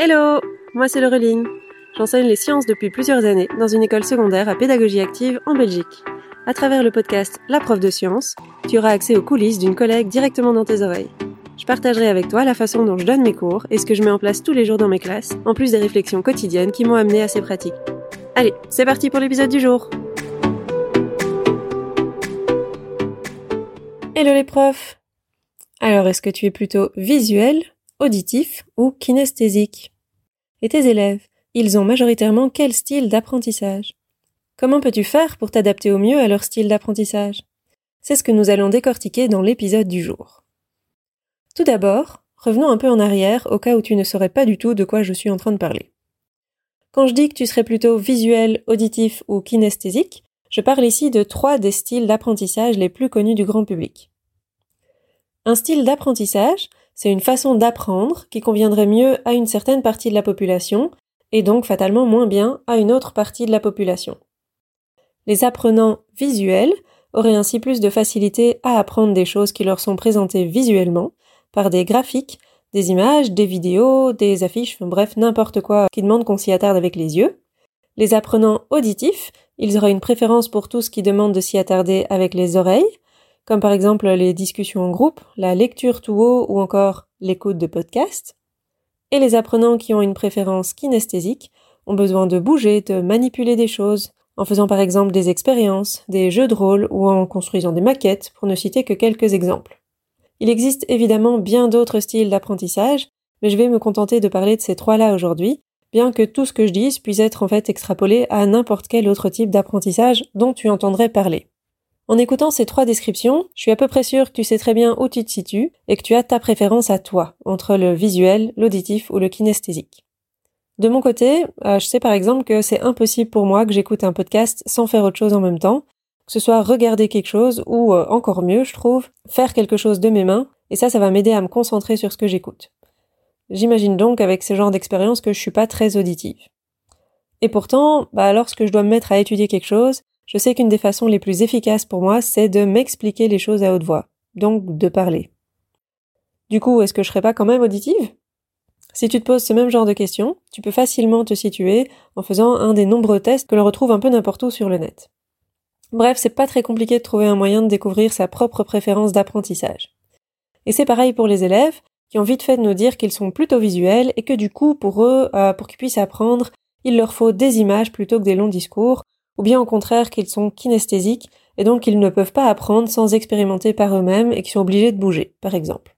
Hello Moi c'est Laureline. J'enseigne les sciences depuis plusieurs années dans une école secondaire à pédagogie active en Belgique. À travers le podcast La prof de sciences, tu auras accès aux coulisses d'une collègue directement dans tes oreilles. Je partagerai avec toi la façon dont je donne mes cours et ce que je mets en place tous les jours dans mes classes, en plus des réflexions quotidiennes qui m'ont amené à ces pratiques. Allez, c'est parti pour l'épisode du jour Hello les profs Alors, est-ce que tu es plutôt visuel, auditif ou kinesthésique Et tes élèves, ils ont majoritairement quel style d'apprentissage? Comment peux-tu faire pour t'adapter au mieux à leur style d'apprentissage? C'est ce que nous allons décortiquer dans l'épisode du jour. Tout d'abord, revenons un peu en arrière au cas où tu ne saurais pas du tout de quoi je suis en train de parler. Quand je dis que tu serais plutôt visuel, auditif ou kinesthésique, je parle ici de trois des styles d'apprentissage les plus connus du grand public. Un style d'apprentissage, c'est une façon d'apprendre qui conviendrait mieux à une certaine partie de la population et donc fatalement moins bien à une autre partie de la population. Les apprenants visuels auraient ainsi plus de facilité à apprendre des choses qui leur sont présentées visuellement par des graphiques, des images, des vidéos, des affiches, bref, n'importe quoi qui demande qu'on s'y attarde avec les yeux. Les apprenants auditifs ils auraient une préférence pour tout ce qui demande de s'y attarder avec les oreilles, comme par exemple les discussions en groupe, la lecture tout haut ou encore l'écoute de podcasts. Et les apprenants qui ont une préférence kinesthésique ont besoin de bouger, de manipuler des choses, en faisant par exemple des expériences, des jeux de rôle ou en construisant des maquettes, pour ne citer que quelques exemples. Il existe évidemment bien d'autres styles d'apprentissage, mais je vais me contenter de parler de ces trois-là aujourd'hui, bien que tout ce que je dise puisse être en fait extrapolé à n'importe quel autre type d'apprentissage dont tu entendrais parler. En écoutant ces trois descriptions, je suis à peu près sûr que tu sais très bien où tu te situes et que tu as ta préférence à toi, entre le visuel, l'auditif ou le kinesthésique. De mon côté, euh, je sais par exemple que c'est impossible pour moi que j'écoute un podcast sans faire autre chose en même temps, que ce soit regarder quelque chose ou, euh, encore mieux, je trouve, faire quelque chose de mes mains, et ça, ça va m'aider à me concentrer sur ce que j'écoute. J'imagine donc avec ce genre d'expérience que je suis pas très auditive. Et pourtant, bah, lorsque je dois me mettre à étudier quelque chose, je sais qu'une des façons les plus efficaces pour moi, c'est de m'expliquer les choses à haute voix, donc de parler. Du coup, est-ce que je serais pas quand même auditive? Si tu te poses ce même genre de questions, tu peux facilement te situer en faisant un des nombreux tests que l'on retrouve un peu n'importe où sur le net. Bref, c'est pas très compliqué de trouver un moyen de découvrir sa propre préférence d'apprentissage. Et c'est pareil pour les élèves, qui ont vite fait de nous dire qu'ils sont plutôt visuels et que du coup, pour eux, euh, pour qu'ils puissent apprendre, il leur faut des images plutôt que des longs discours, ou bien au contraire qu'ils sont kinesthésiques et donc qu'ils ne peuvent pas apprendre sans expérimenter par eux-mêmes et qu'ils sont obligés de bouger, par exemple.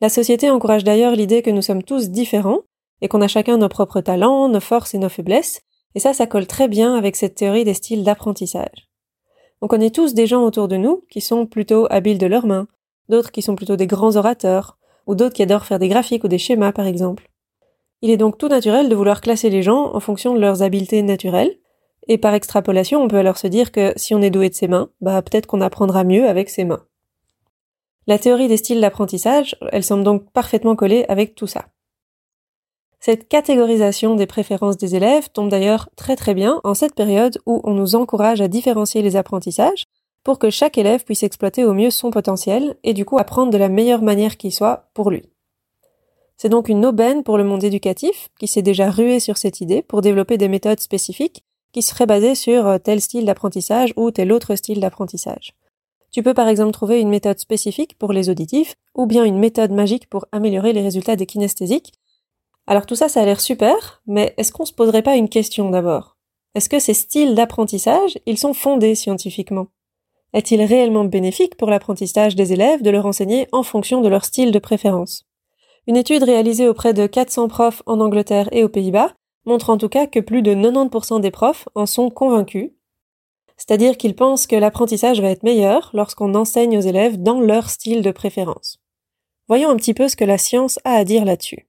La société encourage d'ailleurs l'idée que nous sommes tous différents et qu'on a chacun nos propres talents, nos forces et nos faiblesses, et ça, ça colle très bien avec cette théorie des styles d'apprentissage. On connaît tous des gens autour de nous qui sont plutôt habiles de leurs mains, d'autres qui sont plutôt des grands orateurs, ou d'autres qui adorent faire des graphiques ou des schémas par exemple. Il est donc tout naturel de vouloir classer les gens en fonction de leurs habiletés naturelles, et par extrapolation on peut alors se dire que si on est doué de ses mains, bah peut-être qu'on apprendra mieux avec ses mains. La théorie des styles d'apprentissage, elle semble donc parfaitement collée avec tout ça. Cette catégorisation des préférences des élèves tombe d'ailleurs très très bien en cette période où on nous encourage à différencier les apprentissages pour que chaque élève puisse exploiter au mieux son potentiel et du coup apprendre de la meilleure manière qui soit pour lui. C'est donc une aubaine pour le monde éducatif qui s'est déjà rué sur cette idée pour développer des méthodes spécifiques qui seraient basées sur euh, tel style d'apprentissage ou tel autre style d'apprentissage. Tu peux par exemple trouver une méthode spécifique pour les auditifs ou bien une méthode magique pour améliorer les résultats des kinesthésiques. Alors tout ça, ça a l'air super, mais est-ce qu'on se poserait pas une question d'abord? Est-ce que ces styles d'apprentissage, ils sont fondés scientifiquement? Est-il réellement bénéfique pour l'apprentissage des élèves de leur enseigner en fonction de leur style de préférence? Une étude réalisée auprès de 400 profs en Angleterre et aux Pays-Bas montre en tout cas que plus de 90% des profs en sont convaincus, c'est-à-dire qu'ils pensent que l'apprentissage va être meilleur lorsqu'on enseigne aux élèves dans leur style de préférence. Voyons un petit peu ce que la science a à dire là-dessus.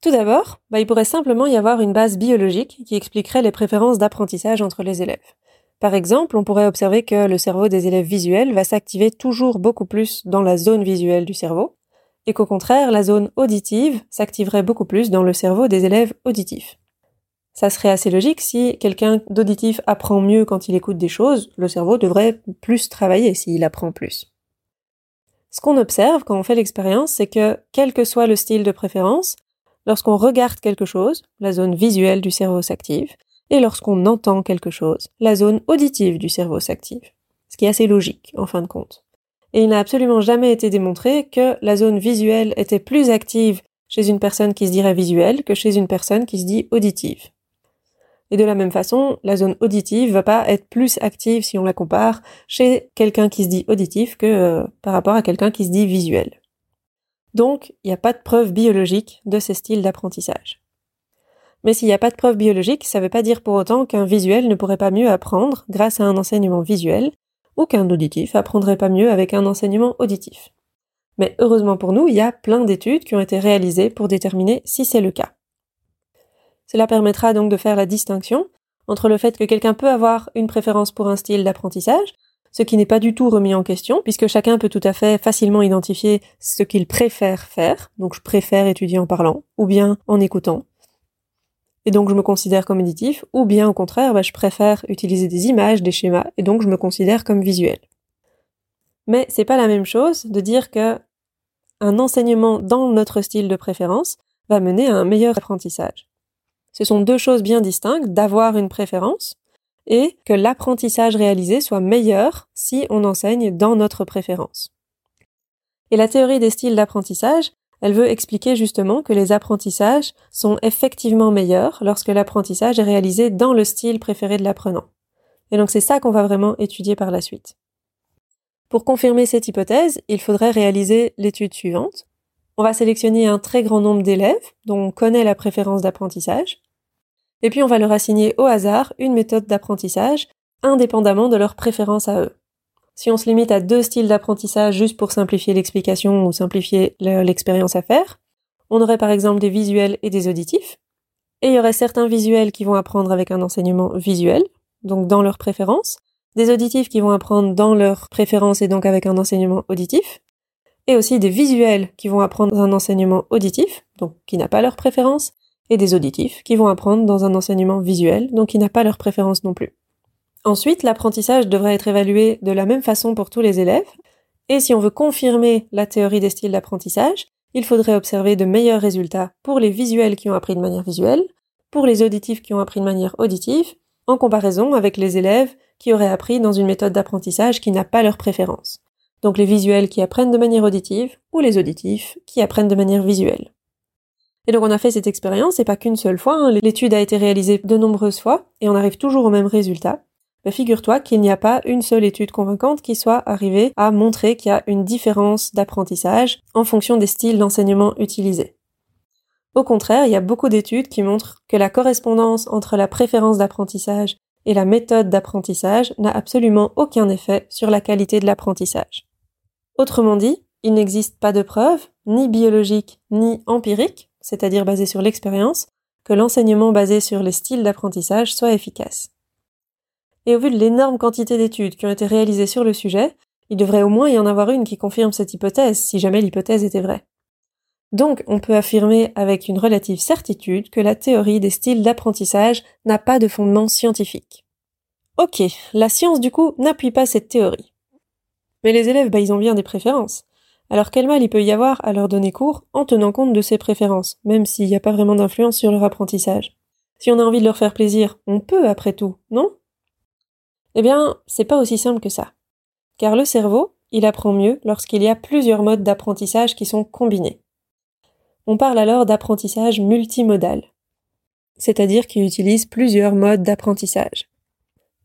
Tout d'abord, bah, il pourrait simplement y avoir une base biologique qui expliquerait les préférences d'apprentissage entre les élèves. Par exemple, on pourrait observer que le cerveau des élèves visuels va s'activer toujours beaucoup plus dans la zone visuelle du cerveau, et qu'au contraire, la zone auditive s'activerait beaucoup plus dans le cerveau des élèves auditifs. Ça serait assez logique si quelqu'un d'auditif apprend mieux quand il écoute des choses, le cerveau devrait plus travailler s'il apprend plus. Ce qu'on observe quand on fait l'expérience, c'est que, quel que soit le style de préférence, lorsqu'on regarde quelque chose, la zone visuelle du cerveau s'active, et lorsqu'on entend quelque chose, la zone auditive du cerveau s'active. Ce qui est assez logique, en fin de compte. Et il n'a absolument jamais été démontré que la zone visuelle était plus active chez une personne qui se dirait visuelle que chez une personne qui se dit auditive. Et de la même façon, la zone auditive va pas être plus active si on la compare chez quelqu'un qui se dit auditif que euh, par rapport à quelqu'un qui se dit visuel. Donc, il n'y a pas de preuve biologique de ces styles d'apprentissage. Mais s'il n'y a pas de preuve biologique, ça ne veut pas dire pour autant qu'un visuel ne pourrait pas mieux apprendre grâce à un enseignement visuel, ou qu'un auditif apprendrait pas mieux avec un enseignement auditif. Mais heureusement pour nous, il y a plein d'études qui ont été réalisées pour déterminer si c'est le cas. Cela permettra donc de faire la distinction entre le fait que quelqu'un peut avoir une préférence pour un style d'apprentissage, ce qui n'est pas du tout remis en question, puisque chacun peut tout à fait facilement identifier ce qu'il préfère faire, donc je préfère étudier en parlant, ou bien en écoutant, et donc je me considère comme auditif, ou bien au contraire, bah, je préfère utiliser des images, des schémas, et donc je me considère comme visuel. Mais c'est pas la même chose de dire que un enseignement dans notre style de préférence va mener à un meilleur apprentissage. Ce sont deux choses bien distinctes d'avoir une préférence et que l'apprentissage réalisé soit meilleur si on enseigne dans notre préférence. Et la théorie des styles d'apprentissage, elle veut expliquer justement que les apprentissages sont effectivement meilleurs lorsque l'apprentissage est réalisé dans le style préféré de l'apprenant. Et donc c'est ça qu'on va vraiment étudier par la suite. Pour confirmer cette hypothèse, il faudrait réaliser l'étude suivante. On va sélectionner un très grand nombre d'élèves dont on connaît la préférence d'apprentissage, et puis on va leur assigner au hasard une méthode d'apprentissage indépendamment de leur préférence à eux. Si on se limite à deux styles d'apprentissage juste pour simplifier l'explication ou simplifier l'expérience à faire, on aurait par exemple des visuels et des auditifs. Et il y aurait certains visuels qui vont apprendre avec un enseignement visuel, donc dans leur préférence, des auditifs qui vont apprendre dans leur préférence et donc avec un enseignement auditif, et aussi des visuels qui vont apprendre dans un enseignement auditif, donc qui n'a pas leur préférence, et des auditifs qui vont apprendre dans un enseignement visuel, donc qui n'a pas leur préférence non plus. Ensuite, l'apprentissage devrait être évalué de la même façon pour tous les élèves, et si on veut confirmer la théorie des styles d'apprentissage, il faudrait observer de meilleurs résultats pour les visuels qui ont appris de manière visuelle, pour les auditifs qui ont appris de manière auditive, en comparaison avec les élèves qui auraient appris dans une méthode d'apprentissage qui n'a pas leur préférence. Donc les visuels qui apprennent de manière auditive ou les auditifs qui apprennent de manière visuelle. Et donc on a fait cette expérience, et pas qu'une seule fois, hein. l'étude a été réalisée de nombreuses fois, et on arrive toujours au même résultat. Mais figure-toi qu'il n'y a pas une seule étude convaincante qui soit arrivée à montrer qu'il y a une différence d'apprentissage en fonction des styles d'enseignement utilisés. Au contraire, il y a beaucoup d'études qui montrent que la correspondance entre la préférence d'apprentissage et la méthode d'apprentissage n'a absolument aucun effet sur la qualité de l'apprentissage. Autrement dit, il n'existe pas de preuve, ni biologique ni empirique, c'est-à-dire basée sur l'expérience, que l'enseignement basé sur les styles d'apprentissage soit efficace. Et au vu de l'énorme quantité d'études qui ont été réalisées sur le sujet, il devrait au moins y en avoir une qui confirme cette hypothèse, si jamais l'hypothèse était vraie. Donc, on peut affirmer avec une relative certitude que la théorie des styles d'apprentissage n'a pas de fondement scientifique. Ok, la science du coup n'appuie pas cette théorie. Mais les élèves, bah, ils ont bien des préférences. Alors quel mal il peut y avoir à leur donner cours en tenant compte de ces préférences, même s'il n'y a pas vraiment d'influence sur leur apprentissage? Si on a envie de leur faire plaisir, on peut après tout, non? Eh bien, c'est pas aussi simple que ça. Car le cerveau, il apprend mieux lorsqu'il y a plusieurs modes d'apprentissage qui sont combinés. On parle alors d'apprentissage multimodal, c'est-à-dire qu'il utilise plusieurs modes d'apprentissage.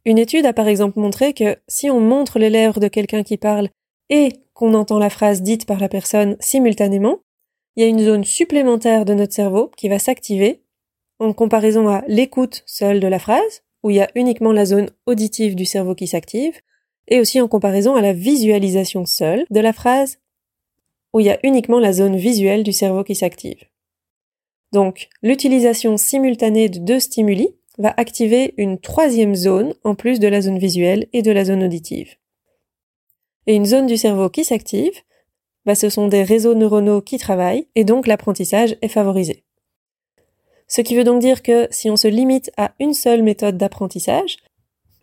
Une étude a par exemple montré que si on montre les lèvres de quelqu'un qui parle et qu'on entend la phrase dite par la personne simultanément, il y a une zone supplémentaire de notre cerveau qui va s'activer en comparaison à l'écoute seule de la phrase, où il y a uniquement la zone auditive du cerveau qui s'active, et aussi en comparaison à la visualisation seule de la phrase, où il y a uniquement la zone visuelle du cerveau qui s'active. Donc, l'utilisation simultanée de deux stimuli va activer une troisième zone en plus de la zone visuelle et de la zone auditive. Et une zone du cerveau qui s'active, bah, ce sont des réseaux neuronaux qui travaillent et donc l'apprentissage est favorisé. Ce qui veut donc dire que si on se limite à une seule méthode d'apprentissage,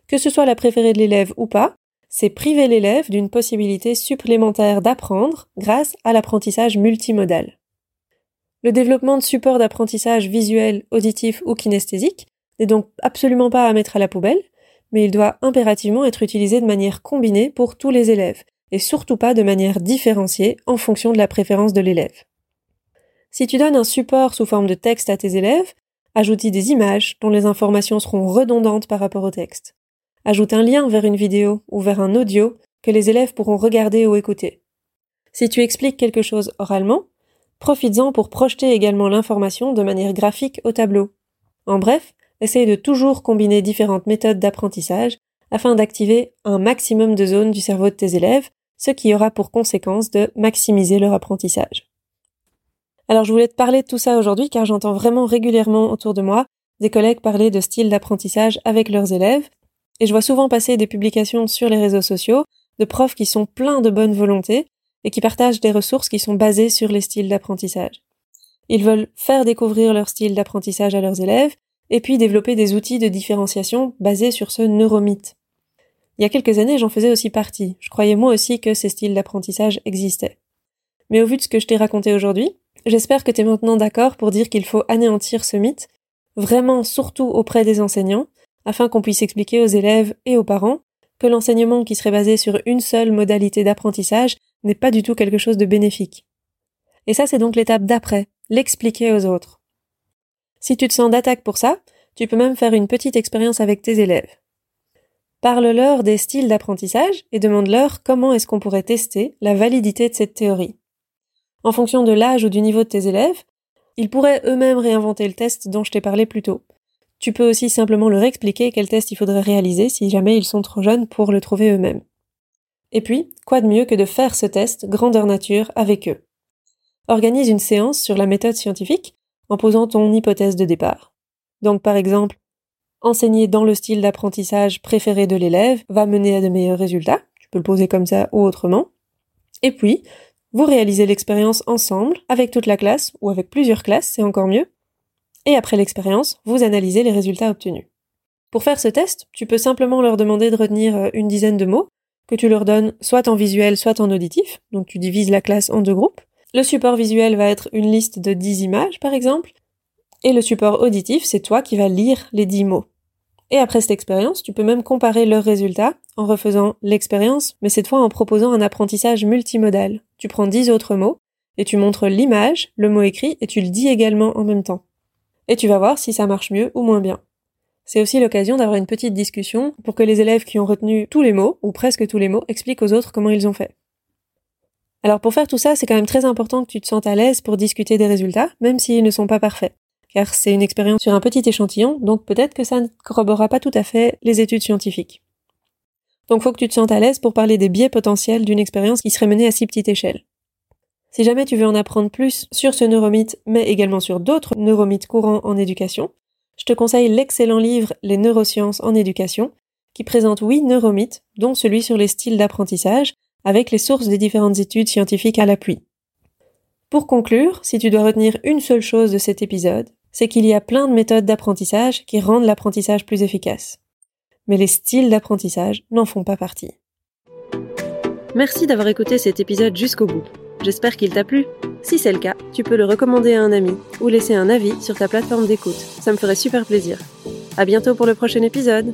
que ce soit la préférée de l'élève ou pas, c'est priver l'élève d'une possibilité supplémentaire d'apprendre grâce à l'apprentissage multimodal. Le développement de supports d'apprentissage visuel, auditif ou kinesthésique n'est donc absolument pas à mettre à la poubelle, mais il doit impérativement être utilisé de manière combinée pour tous les élèves, et surtout pas de manière différenciée en fonction de la préférence de l'élève. Si tu donnes un support sous forme de texte à tes élèves, ajoute-y des images dont les informations seront redondantes par rapport au texte. Ajoute un lien vers une vidéo ou vers un audio que les élèves pourront regarder ou écouter. Si tu expliques quelque chose oralement, profites-en pour projeter également l'information de manière graphique au tableau. En bref, essaye de toujours combiner différentes méthodes d'apprentissage afin d'activer un maximum de zones du cerveau de tes élèves, ce qui aura pour conséquence de maximiser leur apprentissage. Alors je voulais te parler de tout ça aujourd'hui car j'entends vraiment régulièrement autour de moi des collègues parler de style d'apprentissage avec leurs élèves, et je vois souvent passer des publications sur les réseaux sociaux de profs qui sont pleins de bonne volonté et qui partagent des ressources qui sont basées sur les styles d'apprentissage. Ils veulent faire découvrir leur style d'apprentissage à leurs élèves et puis développer des outils de différenciation basés sur ce neuromythe. Il y a quelques années, j'en faisais aussi partie. Je croyais moi aussi que ces styles d'apprentissage existaient. Mais au vu de ce que je t'ai raconté aujourd'hui, j'espère que tu es maintenant d'accord pour dire qu'il faut anéantir ce mythe, vraiment surtout auprès des enseignants, afin qu'on puisse expliquer aux élèves et aux parents que l'enseignement qui serait basé sur une seule modalité d'apprentissage n'est pas du tout quelque chose de bénéfique. Et ça, c'est donc l'étape d'après, l'expliquer aux autres. Si tu te sens d'attaque pour ça, tu peux même faire une petite expérience avec tes élèves. Parle-leur des styles d'apprentissage et demande-leur comment est-ce qu'on pourrait tester la validité de cette théorie. En fonction de l'âge ou du niveau de tes élèves, ils pourraient eux-mêmes réinventer le test dont je t'ai parlé plus tôt. Tu peux aussi simplement leur expliquer quel test il faudrait réaliser si jamais ils sont trop jeunes pour le trouver eux-mêmes. Et puis, quoi de mieux que de faire ce test grandeur nature avec eux? Organise une séance sur la méthode scientifique en posant ton hypothèse de départ. Donc par exemple, enseigner dans le style d'apprentissage préféré de l'élève va mener à de meilleurs résultats, tu peux le poser comme ça ou autrement. Et puis, vous réalisez l'expérience ensemble, avec toute la classe, ou avec plusieurs classes, c'est encore mieux. Et après l'expérience, vous analysez les résultats obtenus. Pour faire ce test, tu peux simplement leur demander de retenir euh, une dizaine de mots, que tu leur donnes soit en visuel, soit en auditif, donc tu divises la classe en deux groupes. Le support visuel va être une liste de 10 images, par exemple, et le support auditif, c'est toi qui vas lire les 10 mots. Et après cette expérience, tu peux même comparer leurs résultats en refaisant l'expérience, mais cette fois en proposant un apprentissage multimodal. Tu prends 10 autres mots, et tu montres l'image, le mot écrit, et tu le dis également en même temps. Et tu vas voir si ça marche mieux ou moins bien. C'est aussi l'occasion d'avoir une petite discussion pour que les élèves qui ont retenu tous les mots, ou presque tous les mots, expliquent aux autres comment ils ont fait. Alors pour faire tout ça, c'est quand même très important que tu te sentes à l'aise pour discuter des résultats, même s'ils ne sont pas parfaits. Car c'est une expérience sur un petit échantillon, donc peut-être que ça ne corroborera pas tout à fait les études scientifiques. Donc faut que tu te sentes à l'aise pour parler des biais potentiels d'une expérience qui serait menée à si petite échelle. Si jamais tu veux en apprendre plus sur ce neuromythe, mais également sur d'autres neuromythes courants en éducation, je te conseille l'excellent livre Les neurosciences en éducation, qui présente huit neuromythes, dont celui sur les styles d'apprentissage, avec les sources des différentes études scientifiques à l'appui. Pour conclure, si tu dois retenir une seule chose de cet épisode, c'est qu'il y a plein de méthodes d'apprentissage qui rendent l'apprentissage plus efficace. Mais les styles d'apprentissage n'en font pas partie. Merci d'avoir écouté cet épisode jusqu'au bout. J'espère qu'il t'a plu. Si c'est le cas, tu peux le recommander à un ami ou laisser un avis sur ta plateforme d'écoute. Ça me ferait super plaisir. À bientôt pour le prochain épisode.